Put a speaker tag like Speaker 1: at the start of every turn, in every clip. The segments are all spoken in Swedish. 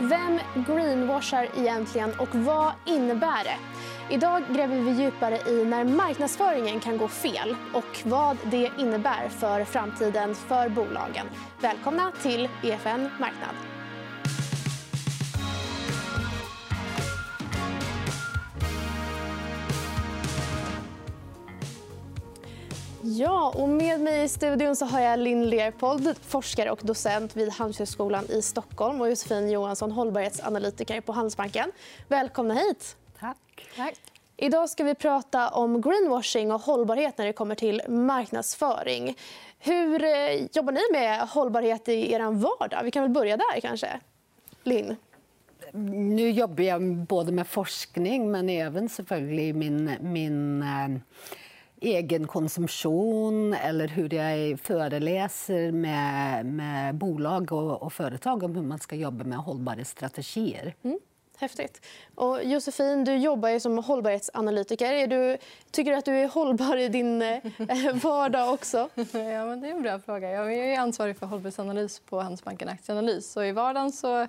Speaker 1: Vem greenwashar egentligen och vad innebär det? Idag gräver vi djupare i när marknadsföringen kan gå fel och vad det innebär för framtiden för bolagen. Välkomna till EFN Marknad. Ja, och med mig i studion så har jag Linn Leopold, forskare och docent vid Handelshögskolan i Stockholm och Josefin Johansson, hållbarhetsanalytiker på Handelsbanken. Välkomna hit.
Speaker 2: Tack. Tack.
Speaker 1: Idag ska vi prata om greenwashing och hållbarhet när det kommer till marknadsföring. Hur eh, jobbar ni med hållbarhet i er vardag? Vi kan väl börja där. kanske. Linn?
Speaker 2: Nu jobbar jag både med forskning men även selvfølgelig min, min eh, egen konsumtion eller hur jag föreläser med, med bolag och, och företag om hur man ska jobba med hållbara strategier.
Speaker 1: Mm. Häftigt. Och Josefin, du jobbar ju som hållbarhetsanalytiker. Är du, tycker du att du är hållbar i din eh, vardag också?
Speaker 3: Ja, men det är en bra fråga. Jag är ansvarig för hållbarhetsanalys på Handelsbanken Aktieanalys. Och I vardagen så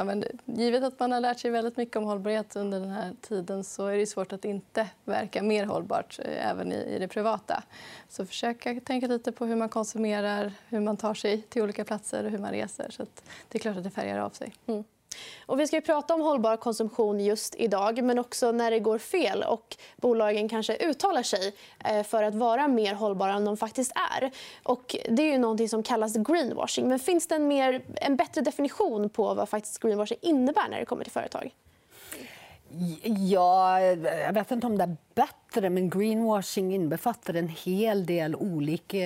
Speaker 3: Ja, men givet att man har lärt sig väldigt mycket om hållbarhet under den här tiden så är det svårt att inte verka mer hållbart eh, även i det privata. Så försöka tänka lite på hur man konsumerar, hur man tar sig till olika platser och hur man reser. Så det är klart att det färgar av sig. Mm.
Speaker 1: Och vi ska prata om hållbar konsumtion just idag men också när det går fel och bolagen kanske uttalar sig eh, för att vara mer hållbara än de faktiskt är. Och det är ju någonting som kallas greenwashing. Men finns det en, mer, en bättre definition på vad faktiskt greenwashing innebär när det kommer till företag?
Speaker 2: Ja, jag vet inte om det är bättre, men greenwashing innefattar en hel del olika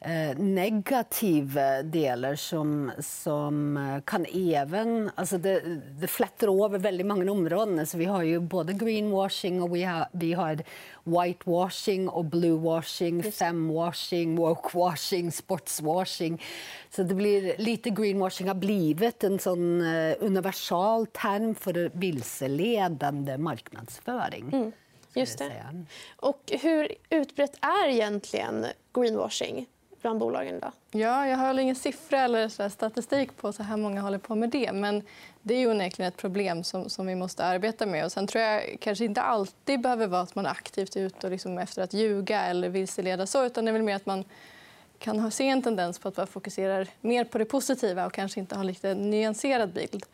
Speaker 2: Eh, negativa delar som, som eh, kan även... Alltså det, det flätter över väldigt många områden. Så vi har ju både greenwashing och vi har, vi har whitewashing och bluewashing, femwashing, wokewashing, sportswashing. Så det blir lite greenwashing har blivit en sån eh, universal term för vilseledande marknadsföring. Mm.
Speaker 1: Just det. Och hur utbrett är egentligen greenwashing? Bland bolagen idag?
Speaker 3: Ja, jag har ingen siffra eller statistik på så här många håller på med det. Men det är onekligen ett problem som, som vi måste arbeta med. Och sen tror jag kanske inte alltid behöver vara att man är aktivt ute och liksom efter att ljuga eller vilseleda. Så, utan det är väl mer att man kan ha se en tendens på att man fokuserar mer på det positiva och kanske inte har lite nyanserad bild.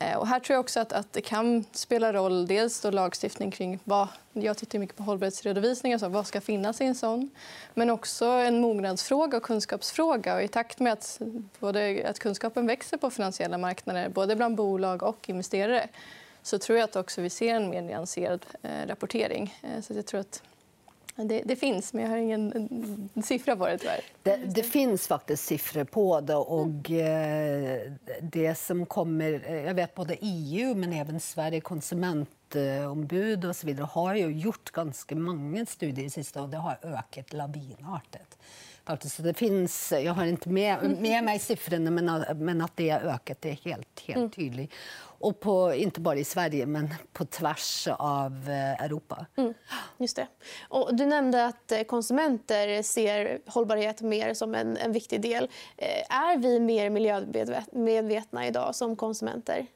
Speaker 3: Eh, och här tror jag också att, att det kan spela roll dels då lagstiftning kring vad... Jag tittar mycket på hållbarhetsredovisning. Alltså vad ska finnas i en sån? Men också en mognadsfråga och kunskapsfråga. Och I takt med att, både, att kunskapen växer på finansiella marknader både bland bolag och investerare så tror jag att också vi ser en mer nyanserad eh, rapportering. Eh, så jag tror att det, det, finns, men jag har ingen eh, siffra på det. Tyvärr.
Speaker 2: Det, det finns faktiskt siffror på det. Och, eh, det som kommer, eh, jag vet både EU men även Sverige konsumentombud och så vidare har ju gjort ganska många studier sista och det har ökat lavinartat. Faktiskt. Det finns, jag har inte med, med mig siffrorna, men, men att det har ökat är helt, helt mm. tydligt. Och på, inte bara i Sverige, men på tvärs av eh, Europa. Mm,
Speaker 1: just det. Och du nämnde att eh, konsumenter ser hållbarhet mer som en, en viktig del. Eh, är vi mer miljömedvetna idag som konsumenter?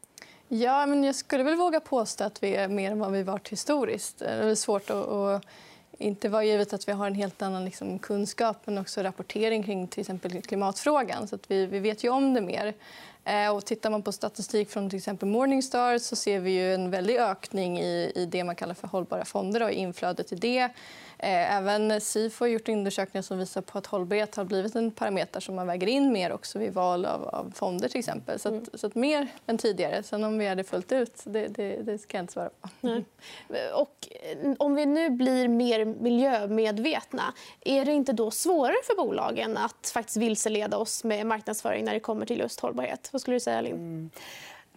Speaker 3: Ja, men jag skulle väl våga påstå att vi är mer än vad vi varit historiskt. Det är svårt att, att inte vara givet att vi har en helt annan liksom, kunskap men också rapportering kring till exempel klimatfrågan. Så att vi, vi vet ju om det mer. Eh, och tittar man på statistik från till exempel Morningstar så ser vi ju en väldig ökning i, i det man kallar för hållbara fonder och inflödet i det. Eh, även Sifo har gjort undersökningar som visar på att hållbarhet har blivit en parameter som man väger in mer också vid val av, av fonder. till exempel. Så, att, mm. så att mer än tidigare. Sen om vi är det fullt ut, det, det, det ska jag inte svara på. Mm.
Speaker 1: Och eh, om vi nu blir mer miljömedvetna är det inte då svårare för bolagen att faktiskt vilseleda oss med marknadsföring när det kommer till just hållbarhet? Vad skulle du säga, Linn? Mm.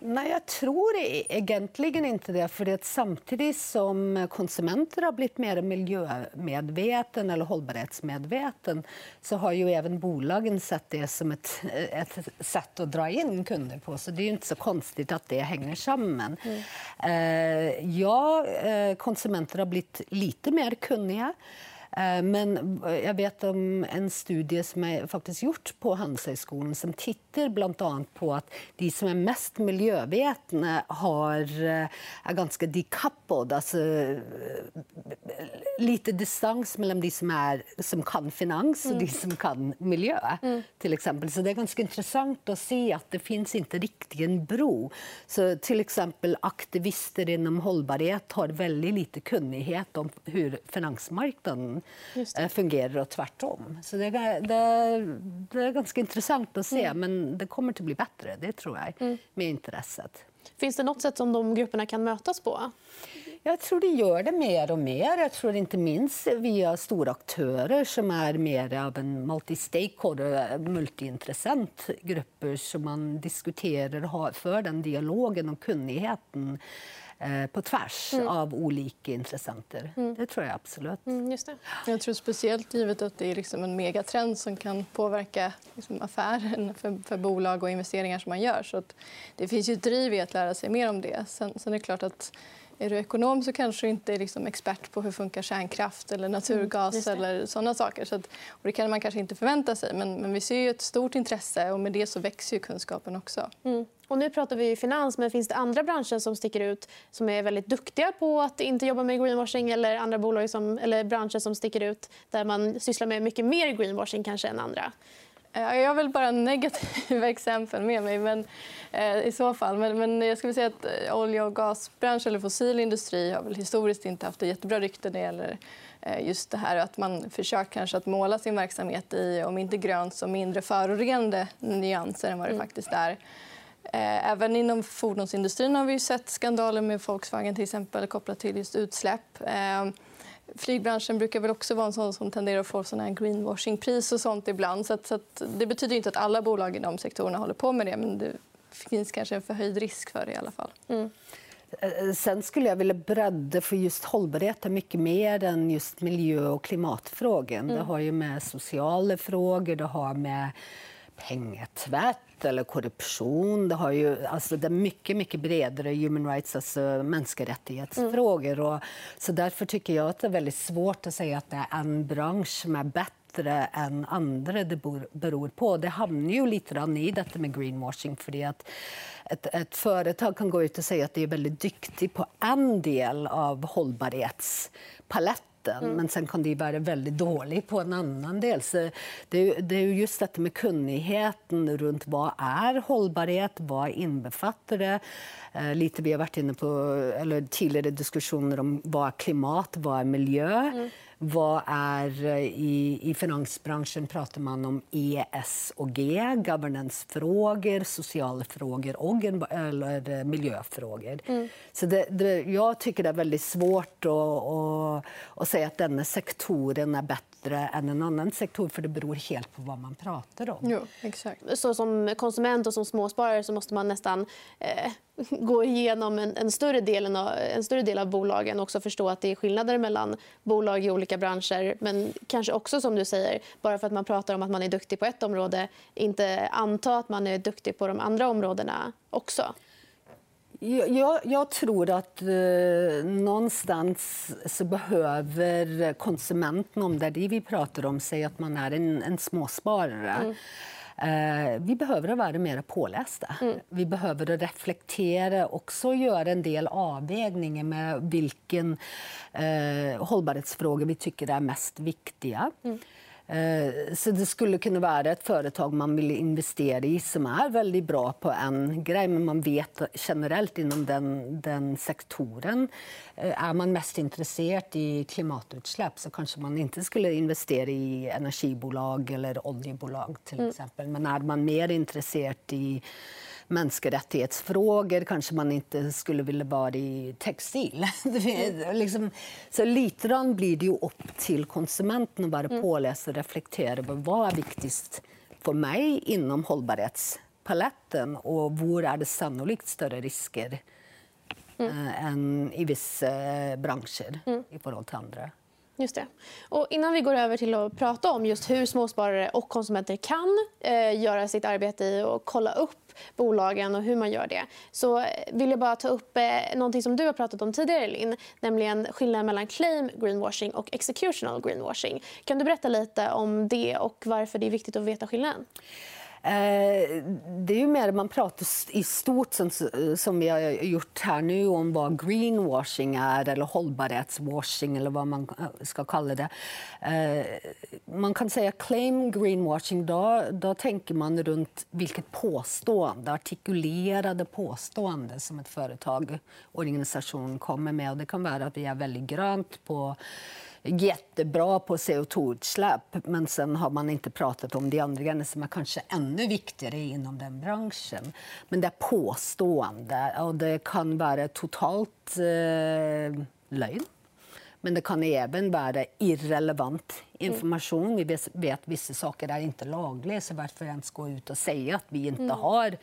Speaker 2: Nej, jag tror egentligen inte det. För att samtidigt som konsumenter har blivit mer miljömedveten eller hållbarhetsmedveten så har ju även bolagen sett det som ett, ett sätt att dra in kunder på. Så det är inte så konstigt att det hänger samman. Mm. Uh, ja, uh, konsumenter har blivit lite mer kunniga. Eh, men jag vet om en studie som är faktiskt gjort på Handelshögskolan som tittar bland annat på att de som är mest miljövetna har, eh, är ganska decoupled, alltså lite distans mellan de som, är, som kan finans och mm. de som kan miljö. Mm. till exempel. Så det är ganska intressant att se att det finns inte riktigt en bro. Så till exempel aktivister inom hållbarhet har väldigt lite kunnighet om hur finansmarknaden eh, fungerar och tvärtom. Så det är, det, det är ganska intressant att se, mm. men det kommer att bli bättre, det tror jag, mm. med intresset.
Speaker 1: Finns det något sätt som de grupperna kan mötas på?
Speaker 2: Jag tror de gör det mer och mer. Jag tror inte minst via stora aktörer som är mer av en multi-stakeholder, multiintressent grupper som man diskuterar och för den dialogen och kunnigheten eh, på tvärs mm. av olika intressenter. Mm. Det tror jag absolut.
Speaker 1: Mm, just det.
Speaker 3: Jag tror speciellt givet att det är liksom en megatrend som kan påverka liksom affären för, för, bolag och investeringar som man gör. Så det finns ju driv i att lära sig mer om det. Sen, sen är det klart att är du ekonom så kanske du inte är liksom expert på hur funkar kärnkraft eller naturgas mm, eller sådana saker. Så att, och det kan man kanske inte förvänta sig. Men, men vi ser ett stort intresse och med det så växer ju kunskapen också.
Speaker 1: Mm. Och nu pratar vi finans, men finns det andra branscher som sticker ut som är väldigt duktiga på att inte jobba med greenwashing eller andra bolag som, eller branscher som sticker ut där man sysslar med mycket mer greenwashing kanske än andra?
Speaker 3: Jag har väl bara negativa exempel med mig men, eh, i så fall. Men, men jag skulle säga att eh, olja och gasbranschen eller fossil industri har väl historiskt inte haft ett jättebra rykte när det gäller eh, just det här att man försöker kanske att måla sin verksamhet i, om inte grönt, så mindre förorenande nyanser än vad det mm. faktiskt är. Eh, även inom fordonsindustrin har vi sett skandaler med Volkswagen till exempel kopplat till just utsläpp. Flygbranschen brukar väl också vara en sån som tenderar att få såna greenwashingpris och sånt ibland. Så, att, så att det betyder inte att alla bolag i de sektorerna håller på med det men det finns kanske en förhöjd risk för det i alla fall. Mm.
Speaker 2: Eh, sen skulle jag vilja bredda, för just hållbarhet är mycket mer än just miljö och klimatfrågan. Mm. Det har ju med sociala frågor, det har med pengatvätt eller korruption. Det, har ju, alltså det är mycket, mycket bredare human rights, alltså mänskliga rättighetsfrågor. Mm. Och, så därför tycker jag att det är väldigt svårt att säga att det är en bransch som är bättre än andra. Det beror på. Det hamnar ju lite grann i detta med greenwashing. För att ett, ett företag kan gå ut och säga att det är väldigt duktigt på en del av hållbarhetspaletten mitten, mm. men sen kan de vara väldigt dåliga på en annan del. Så det, är, det är just detta med kunnigheten runt vad är hållbarhet, vad innefattar det? Eh, lite vi har varit inne på eller tidigare diskussioner om vad är klimat, vad är miljö? Mm. Vad är, eh, i, I finansbranschen pratar man om ESG, governance-frågor, sociala frågor och eller eh, miljöfrågor. Mm. Så det, det, jag tycker det är väldigt svårt att, att, att säga att denna sektoren är bättre bättre än en annan sektor för det beror helt på vad man pratar om.
Speaker 3: Jo, exakt.
Speaker 1: Så som konsument och som småsparare så måste man nästan eh, gå igenom en, en, större del av, en större del av bolagen och också förstå att det är skillnader mellan bolag i olika branscher. Men kanske också, som du säger, bara för att man pratar om att man är duktig på ett område inte anta att man är duktig på de andra områdena också.
Speaker 2: Jag, jag, tror att eh, någonstans så behöver konsumenten, om det är det vi pratar om, säga att man är en, en småsparare. Mm. Eh, vi behöver vara mer pålästa. Mm. Vi behöver reflektera och också göra en del avvägningar med vilken eh, hållbarhetsfrågor vi tycker är mest viktiga. Mm. Eh, så det skulle kunna vara ett företag man vill investera i som är väldigt bra på en grej, men man vet generellt inom den, den sektoren. Eh, är man mest intresserad i klimatutsläpp så kanske man inte skulle investera i energibolag eller oljebolag till mm. exempel. Men är man mer intresserad i mänskliga rättighetsfrågor kanske man inte skulle vilja vara i textil. liksom, så lite grann blir det ju upp till konsumenten att vara mm. påläst och reflektera över vad är viktigast för mig inom hållbarhetspaletten och var är det sannolikt större risker mm. äh, än i vissa branscher mm. i förhållande till andra.
Speaker 1: Just det. Och innan vi går över till att prata om just hur småsparare och konsumenter kan eh, göra sitt arbete i att kolla upp bolagen och hur man gör det så vill jag bara ta upp eh, någonting som du har pratat om tidigare, Linn, nämligen skillnaden mellan claim greenwashing och executional greenwashing. Kan du berätta lite om det och varför det är viktigt att veta skillnaden?
Speaker 2: Eh, det är ju mer man pratar i stort som, som vi har gjort här nu om vad greenwashing är eller hållbarhetswashing eller vad man eh, ska kalla det. Eh, man kan säga claim greenwashing, då, då tänker man runt vilket påstående, artikulerade påstående som ett företag, organisation kommer med. Och det kan vara att vi är väldigt grönt på jättebra på CO2-utsläpp men sen har man inte pratat om de andra grejerna som är kanske ännu viktigare inom den branschen. Men det är påstående och det kan vara totalt eh, lögn. Men det kan även vara irrelevant information. Vi vet att vissa saker är inte lagliga, så varför ens gå ut och säga att vi inte mm. har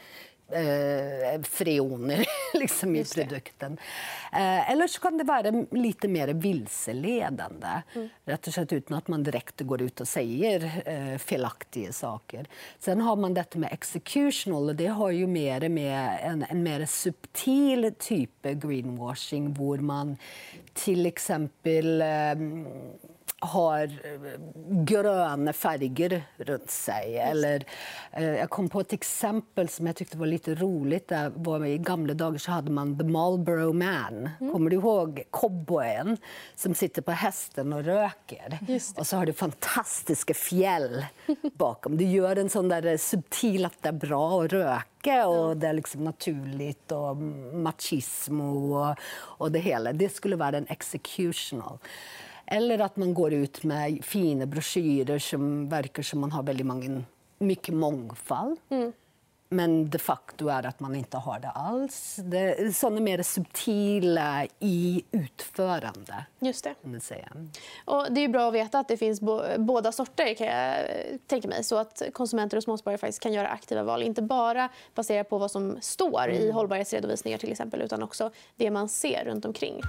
Speaker 2: eh, freoner liksom, i produkten. Eh, eller så kan det vara lite mer vilseledande. Mm. Rätt och slett utan att man direkt går ut och säger eh, felaktiga saker. Sen har man detta med executional och det har ju mer med en, en mer subtil typ av greenwashing där man till exempel eh, har eh, gröna färger runt sig. Eller, eh, jag kom på ett exempel som jag tyckte var lite roligt. Där var I gamla dagar så hade man The Marlboro Man. Mm. Kommer du ihåg cowboyen som sitter på hästen och röker? Och så har du fantastiska fjäll bakom. Det gör en sån där subtil att det är bra att röka och det är liksom naturligt och machismo och, och det hela. Det skulle vara en executional. Eller att man går ut med fina broschyrer som verkar som man har väldigt många, mycket mångfald. Mm. Men de facto är att man inte har det alls. Det sådana mer subtila i utförande.
Speaker 1: Just det. Säga. Och det är bra att veta att det finns båda sorter kan jag tänka mig. Så att konsumenter och småsparare faktiskt kan göra aktiva val. Inte bara baserat på vad som står mm. i hållbarhetsredovisningar till exempel utan också det man ser runt omkring.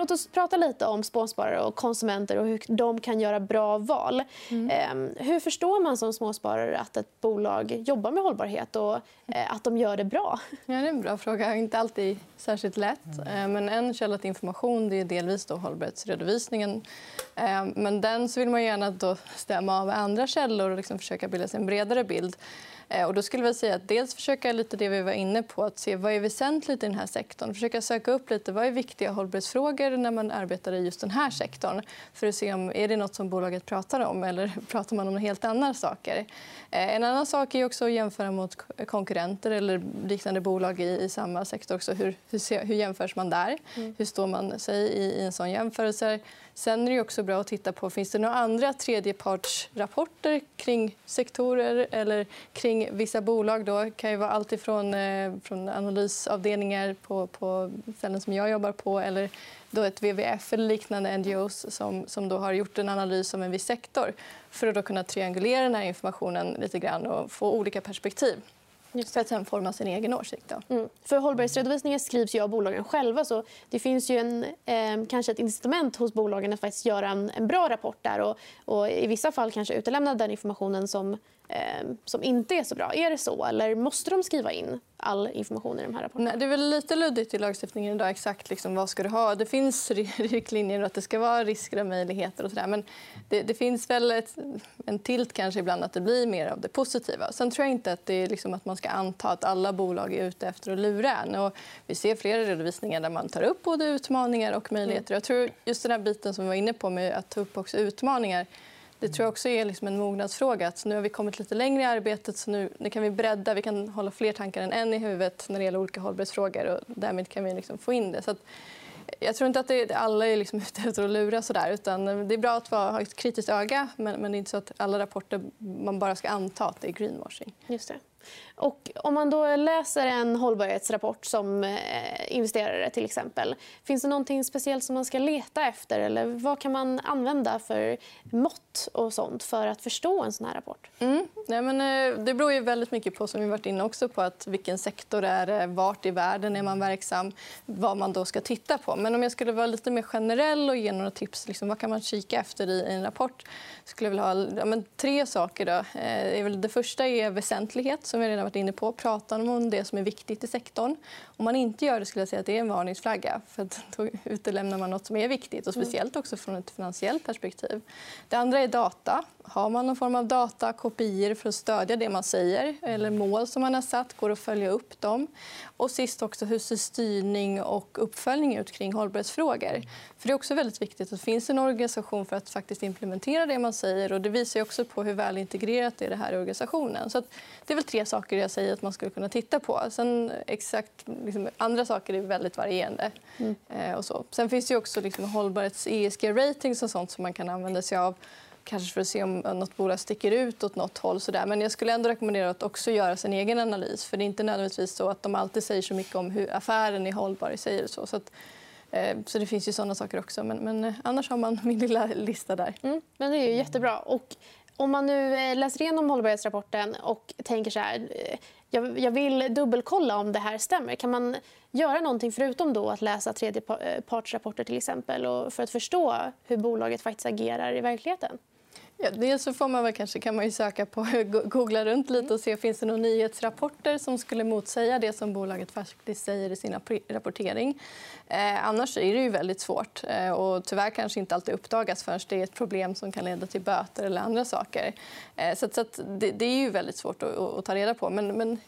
Speaker 1: Låt oss prata lite om småsparare och konsumenter och hur de kan göra bra val. Mm. Ehm, hur förstår man som småsparare att ett bolag jobbar med hållbarhet och eh, att de gör det bra?
Speaker 3: Ja, det är en bra fråga. Inte alltid särskilt lätt. Mm. Ehm, men en källa till information det är delvis då hållbarhetsredovisningen. Ehm, men den så vill man gärna då stämma av andra källor och liksom försöka bilda sig en bredare bild. Eh, och då skulle jag säga att dels försöka lite det vi var inne på, att se vad är väsentligt i den här sektorn. Försöka söka upp lite vad är viktiga hållbarhetsfrågor när man arbetar i just den här sektorn för att se om är det något som bolaget pratar om eller pratar man om helt andra saker. Eh, en annan sak är också att jämföra mot konkurrenter eller liknande bolag i, i samma sektor. Också. Hur, hur, hur jämförs man där? Mm. Hur står man sig i, i en sån jämförelse? Sen är det också bra att titta på finns det några andra tredjepartsrapporter kring sektorer eller kring vissa bolag. Det kan ju vara allt ifrån eh, från analysavdelningar på, på ställen som jag jobbar på eller då ett WWF eller liknande NGOs som, som då har gjort en analys om en viss sektor för att då kunna triangulera den här informationen lite grann och få olika perspektiv. Just för att sen forma sin egen åsikt. Mm.
Speaker 1: För hållbarhetsredovisningar skrivs ju av bolagen själva. så Det finns ju en, eh, kanske ett incitament hos bolagen att faktiskt göra en, en bra rapport där och, och, i vissa fall kanske utelämna den informationen som eh, som inte är så bra. Är det så? Eller måste de skriva in all information i de här rapporterna?
Speaker 3: Nej, det är väl lite luddigt i lagstiftningen idag exakt liksom, vad ska du ha. Det finns riktlinjer att det ska vara risker och möjligheter och sådär. Men det, det, finns väl ett, en tilt kanske ibland att det blir mer av det positiva. Sen tror jag inte att det är liksom att man ska anta att alla bolag är ute efter att lura en. Och vi ser flera redovisningar där man tar upp både utmaningar och möjligheter. Mm. Jag tror just den här biten som vi var inne på med att ta upp också utmaningar det tror jag också är liksom en mognadsfråga. Att nu har vi kommit lite längre i arbetet. så nu, nu kan vi bredda. Vi kan hålla fler tankar än en i huvudet när det gäller olika hållbarhetsfrågor. Och därmed kan vi liksom få in det. Så att, jag tror inte att det, alla är liksom ute efter att lura. Sådär, utan det är bra att ha ett kritiskt öga men, men det är inte så att alla rapporter man bara ska anta att det är greenwashing.
Speaker 1: Just det. Och om man då läser en hållbarhetsrapport som eh, investerare till exempel, finns det någonting speciellt som man ska leta efter eller vad kan man använda för mått och sånt för att förstå en sån här rapport?
Speaker 3: Mm. Nej, men, eh, det beror ju väldigt mycket på som vi varit inne också på att vilken sektor är det, vart i världen är man verksam, vad man då ska titta på. Men om jag skulle vara lite mer generell och ge några tips, liksom, vad kan man kika efter i en rapport? skulle jag vilja ha ja, men, tre saker. Då. Eh, det första är väsentlighet, som jag redan varit inne på. Prata om det som är viktigt i sektorn. Om man inte gör det skulle jag säga att det är en varningsflagga. För då utelämnar man nåt som är viktigt, och speciellt också från ett finansiellt perspektiv. Det andra är data. Har man någon form av data, kopior för att stödja det man säger eller mål som man har satt, går att följa upp dem. Och sist också, hur ser styrning och uppföljning ut kring hållbarhetsfrågor? För det är också väldigt viktigt att det finns en organisation för att faktiskt implementera det man säger. Och det visar också på hur väl integrerat det är det här i organisationen. Så det är väl tre saker jag säger att man skulle kunna titta på. Sen exakt, liksom, andra saker är väldigt varierande. Mm. Eh, och så. Sen finns det också liksom, hållbarhets ESG-ratings och sånt som man kan använda sig av kanske för att se om nåt bolag sticker ut åt nåt håll. Sådär. Men jag skulle ändå rekommendera att också göra sin egen analys. För Det är inte nödvändigtvis så att de alltid säger så mycket om hur affären är hållbar i sig. Så. Så, att, Eh, så det finns ju såna saker också. Men, men eh, annars har man min lilla lista där.
Speaker 1: Mm, men det är ju jättebra. Och om man nu eh, läser igenom hållbarhetsrapporten och tänker så här... Jag, jag vill dubbelkolla om det här stämmer. Kan man göra någonting förutom då att läsa tredjepartsrapporter till exempel och för att förstå hur bolaget faktiskt agerar i verkligheten?
Speaker 3: Ja, dels så får man väl kanske, kan man ju söka på, googla runt lite och se finns det några nyhetsrapporter som skulle motsäga det som bolaget faktiskt säger i sin rapportering. Eh, annars är det ju väldigt svårt eh, och tyvärr kanske inte alltid uppdagas förrän det är ett problem som kan leda till böter eller andra saker. Eh, så, så det, det, är ju väldigt svårt att, att, ta reda på. Men, men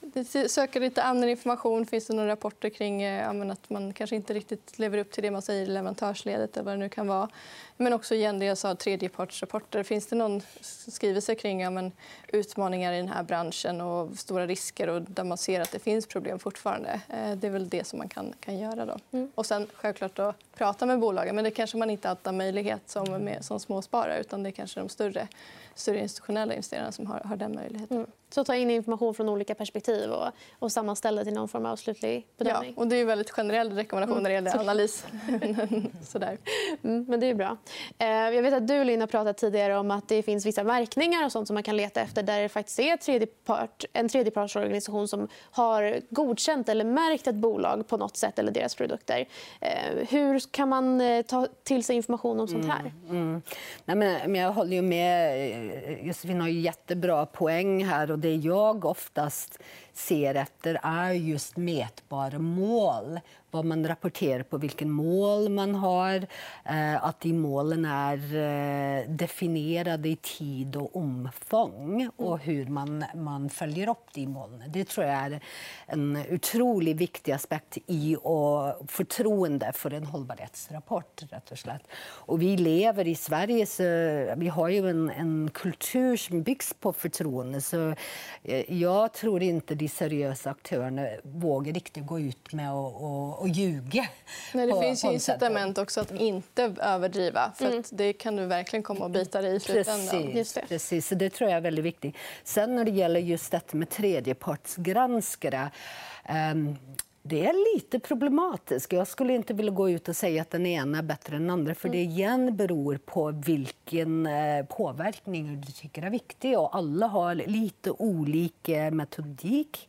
Speaker 3: söker lite annan information. Finns det några rapporter kring eh, att man kanske inte riktigt lever upp till det man säger i leverantörsledet eller vad det nu kan vara. Men också igen det jag sa, tredjepartsrapporter. Finns det någon skrivelse kring ja, men, utmaningar i den här branschen och stora risker och där man ser att det finns problem fortfarande? Eh, det är väl det som man kan, kan göra. Då. Mm. Och sen självklart då, prata med bolagen. Men det kanske man inte alltid har möjlighet som, med, som småsparare. utan Det är kanske de större, större institutionella investerarna som har, har den möjligheten. Mm.
Speaker 1: Så ta in information från olika perspektiv och, och sammanställa till någon form av slutlig bedömning.
Speaker 3: Ja, och det är en väldigt generell rekommendation mm. när det gäller analys. Sådär.
Speaker 1: Mm, men det är bra. Eh, jag vet att du Linn har pratat tidigare om att det finns vissa märkningar och sånt som man kan leta efter där det faktiskt är tredjepart, en tredjepartsorganisation som har godkänt eller märkt ett bolag på något sätt eller deras produkter. Eh, hur kan man eh, ta till sig information om sånt här? Mm, mm.
Speaker 2: Nej, men jag håller ju med. Josefin har ju jättebra poäng här. Och det jag oftast ser efter är just mätbara mål vad man rapporterar på, vilken mål man har. Eh, att de målen är eh, definierade i tid och omfång och mm. hur man, man följer upp de målen. Det tror jag är en otroligt viktig aspekt i och förtroende för en hållbarhetsrapport. Rätt och, slett. och vi lever i Sverige, så vi har ju en, en kultur som byggs på förtroende. Så eh, jag tror inte de seriösa aktörerna vågar riktigt gå ut med och, och och ljuga.
Speaker 3: Nej, det på, finns ju incitament också att inte överdriva. För mm. Det kan du verkligen komma och bita dig i slutändan.
Speaker 2: Precis, det. precis. Så det tror jag är väldigt viktigt. Sen när det gäller just detta med tredjepartsgranskare um, det är lite problematiskt. Jag skulle inte vilja gå ut och säga att den ena är bättre än den andra. För det mm. igen beror på vilken eh, påverkning du tycker är viktig. Och alla har lite olika metodik.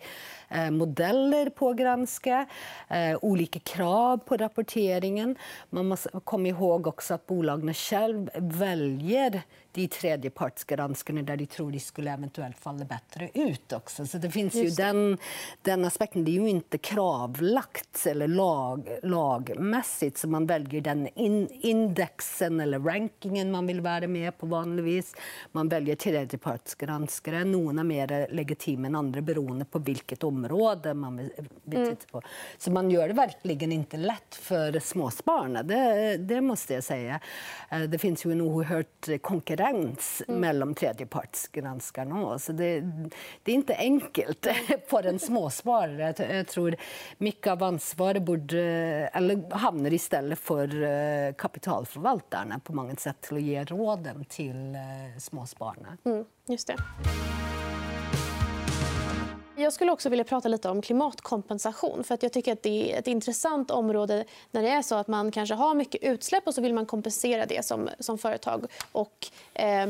Speaker 2: Eh, modeller på att granska, eh, olika krav på rapporteringen. Man måste komma ihåg också att bolagen själva väljer de tredjepartsgranskarna där de tror de skulle eventuellt falla bättre ut. också. Så det finns ju den, den aspekten. Det är ju inte kravlagt eller lag, lagmässigt så man väljer den in, indexen eller rankingen man vill vara med på vanligtvis. Man väljer tredjepartsgranskare. Några är mer legitima än andra beroende på vilket område man vill, vill mm. titta på. Så man gör det verkligen inte lätt för småspararna. Det, det måste jag säga. Eh, det finns ju en oerhört konkurrens konkurrens mm. mellan tredjepartsgranskarna. Så det, det, är inte enkelt för en småsparare. Jag tror mycket av ansvaret borde, eller hamnar istället för eh, kapitalförvaltarna på många sätt till att ge råden till eh, småspararna.
Speaker 1: Mm, just det. Jag skulle också vilja prata lite om klimatkompensation. För att jag tycker att Det är ett intressant område när det är så att man kanske har mycket utsläpp och så vill man kompensera det som, som företag. Och, eh,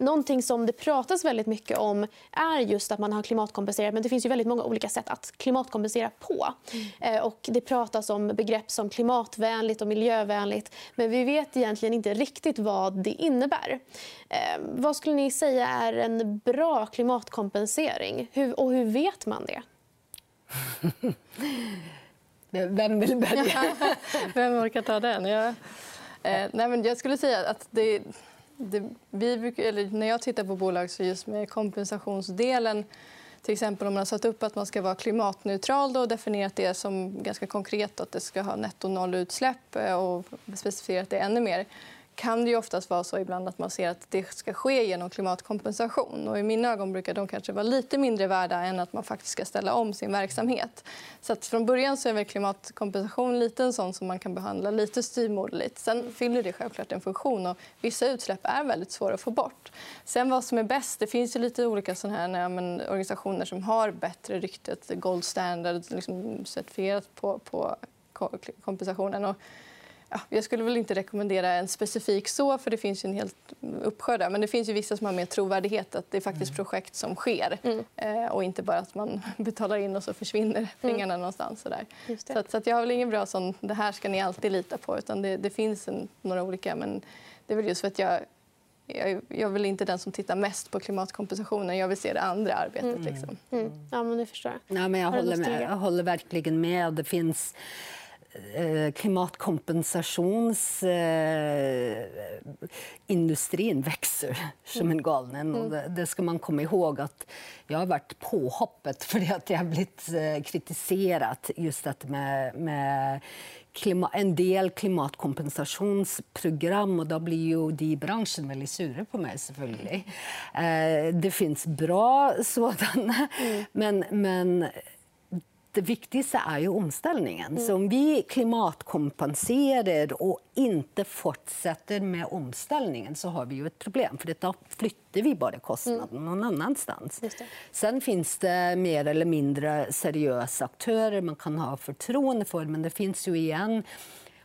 Speaker 1: Någonting som det pratas väldigt mycket om är just att man har klimatkompenserat. Men det finns ju väldigt många olika sätt att klimatkompensera på. Mm. Och det pratas om begrepp som klimatvänligt och miljövänligt. Men vi vet egentligen inte riktigt vad det innebär. Eh, vad skulle ni säga är en bra klimatkompensering? Hur, och hur vet man det?
Speaker 2: Vem vill börja?
Speaker 3: Vem orkar ta den? Ja. Eh, nej, men jag skulle säga att det det, vi brukar, eller när jag tittar på bolag så just med kompensationsdelen till exempel om man har satt upp att man ska vara klimatneutral och definierat det som ganska konkret att det ska ha netto nollutsläpp eh, och specificerat det ännu mer kan det ju oftast vara så ibland att man ser att det ska ske genom klimatkompensation. Och I mina ögon brukar de kanske vara lite mindre värda än att man faktiskt ska ställa om sin verksamhet. Så att från början så är väl klimatkompensation lite en sån som man kan behandla lite styvmoderligt. Sen fyller det självklart en funktion. och Vissa utsläpp är väldigt svåra att få bort. Sen vad som är bäst, det finns ju lite olika såna här, nej, men, organisationer som har bättre rykte, gold standard, liksom certifierat på, på kompensationen. Och Ja, jag skulle väl inte rekommendera en specifik så, för det finns ju en helt uppsjö där. Men det finns ju vissa som har mer trovärdighet, att det är faktiskt mm. projekt som sker mm. eh, och inte bara att man betalar in och så försvinner pengarna mm. någonstans. Så, där. Så, att, så att jag har väl ingen bra sån, det här ska ni alltid lita på, utan det, det finns en, några olika. Men det är väl just för att jag jag, jag vill inte den som tittar mest på klimatkompensationen. Jag vill se det andra arbetet. Mm. Liksom.
Speaker 1: Mm. Ja, men det förstår jag.
Speaker 2: Ja, men jag, håller med. jag håller verkligen med. Det finns klimatkompensationsindustrin eh, växer som en galen. Och det, det, ska man komma ihåg att jag har varit påhoppet för att jag har blivit eh, kritiserat just att med, med klima, en del klimatkompensationsprogram och då blir ju de i branschen väldigt sura på mig selvfølgelig. Eh, det finns bra sådana, mm. men, men det viktigaste är ju omställningen. Mm. Så om vi klimatkompenserar och inte fortsätter med omställningen så har vi ju ett problem. För då flyttar vi bara kostnaden mm. någon annanstans. Sen finns det mer eller mindre seriösa aktörer man kan ha förtroende för. Men det finns ju igen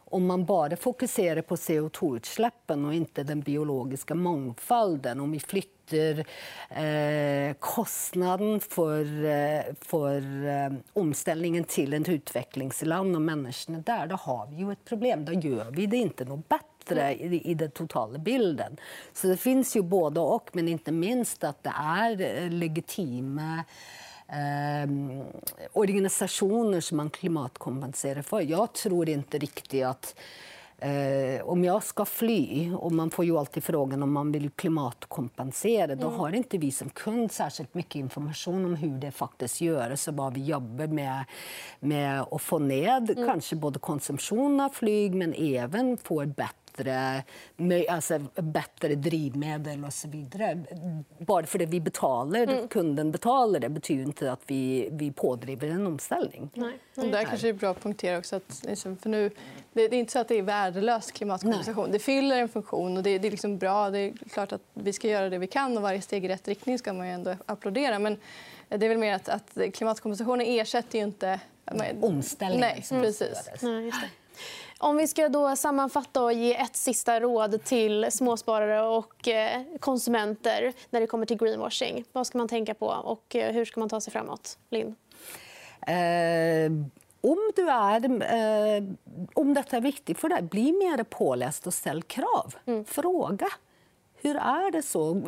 Speaker 2: om man bara fokuserar på CO2-utsläppen och inte den biologiska mångfalden, om vi flyttar eh, kostnaden för, eh, för eh, omställningen till ett utvecklingsland och människorna där, då har vi ju ett problem. Då gör vi det inte något bättre i, i den totala bilden. Så det finns ju både och, men inte minst att det är eh, legitima eh, organisationer som man klimatkompenserar för. Jag tror inte riktigt att Eh, om jag ska fly, och man får ju alltid frågan om man vill klimatkompensera, då mm. har inte vi som kund särskilt mycket information om hur det faktiskt görs och vad vi jobbar med, med att få ned mm. kanske både konsumtion av flyg men även få bättre bättre, alltså, bättre drivmedel och så vidare. Bara för det vi betalar, mm. kunden betalar det betyder inte att vi, vi pådriver en omställning.
Speaker 3: Nej. Och där kanske är bra att punktera också att liksom, för nu, det, är inte så att det är värdelös klimatkompensation. Nej. Det fyller en funktion och det, det, är liksom bra. Det är klart att vi ska göra det vi kan och varje steg i rätt riktning ska man ju ändå applådera. Men det är väl mer att, att klimatkompensationen ersätter ju inte
Speaker 2: Omställningen.
Speaker 3: Nej, precis.
Speaker 1: Nej, om vi ska då sammanfatta och ge ett sista råd till småsparare och eh, konsumenter när det kommer till greenwashing. Vad ska man tänka på och eh, hur ska man ta sig framåt? Linn?
Speaker 2: Eh, om, du är, eh, om detta är viktigt för dig, bli mer påläst och ställ krav. Mm. Fråga. Hur är det så?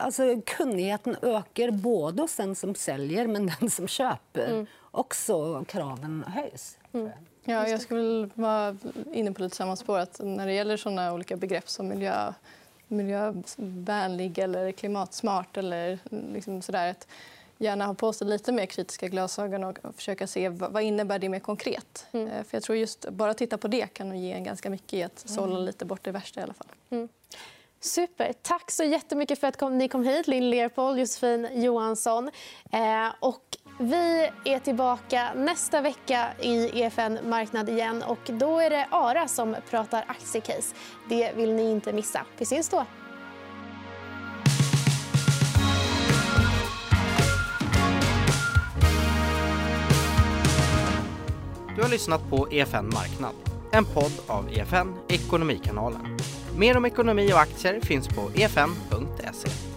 Speaker 2: Alltså, kunnigheten ökar både hos den som säljer men den som köper. Mm. Också kraven höjs. Mm.
Speaker 3: Ja, jag skulle vara inne på lite samma spår. Att när det gäller såna olika begrepp som miljö, miljövänlig eller klimatsmart eller liksom sådär, att gärna ha på sig lite mer kritiska glasögon och försöka se vad innebär det mer konkret. Mm. Eh, för jag tror just bara titta på det kan ge en ganska mycket i att sålla mm. lite bort det värsta i alla fall. Mm.
Speaker 1: Super. Tack så jättemycket för att ni kom hit, Linn Lerpold, Josefin Johansson. Eh, och vi är tillbaka nästa vecka i EFN Marknad igen och då är det Ara som pratar aktiecase. Det vill ni inte missa. Vi syns då.
Speaker 4: Du har lyssnat på EFN Marknad, en podd av EFN Ekonomikanalen. Mer om ekonomi och aktier finns på efn.se.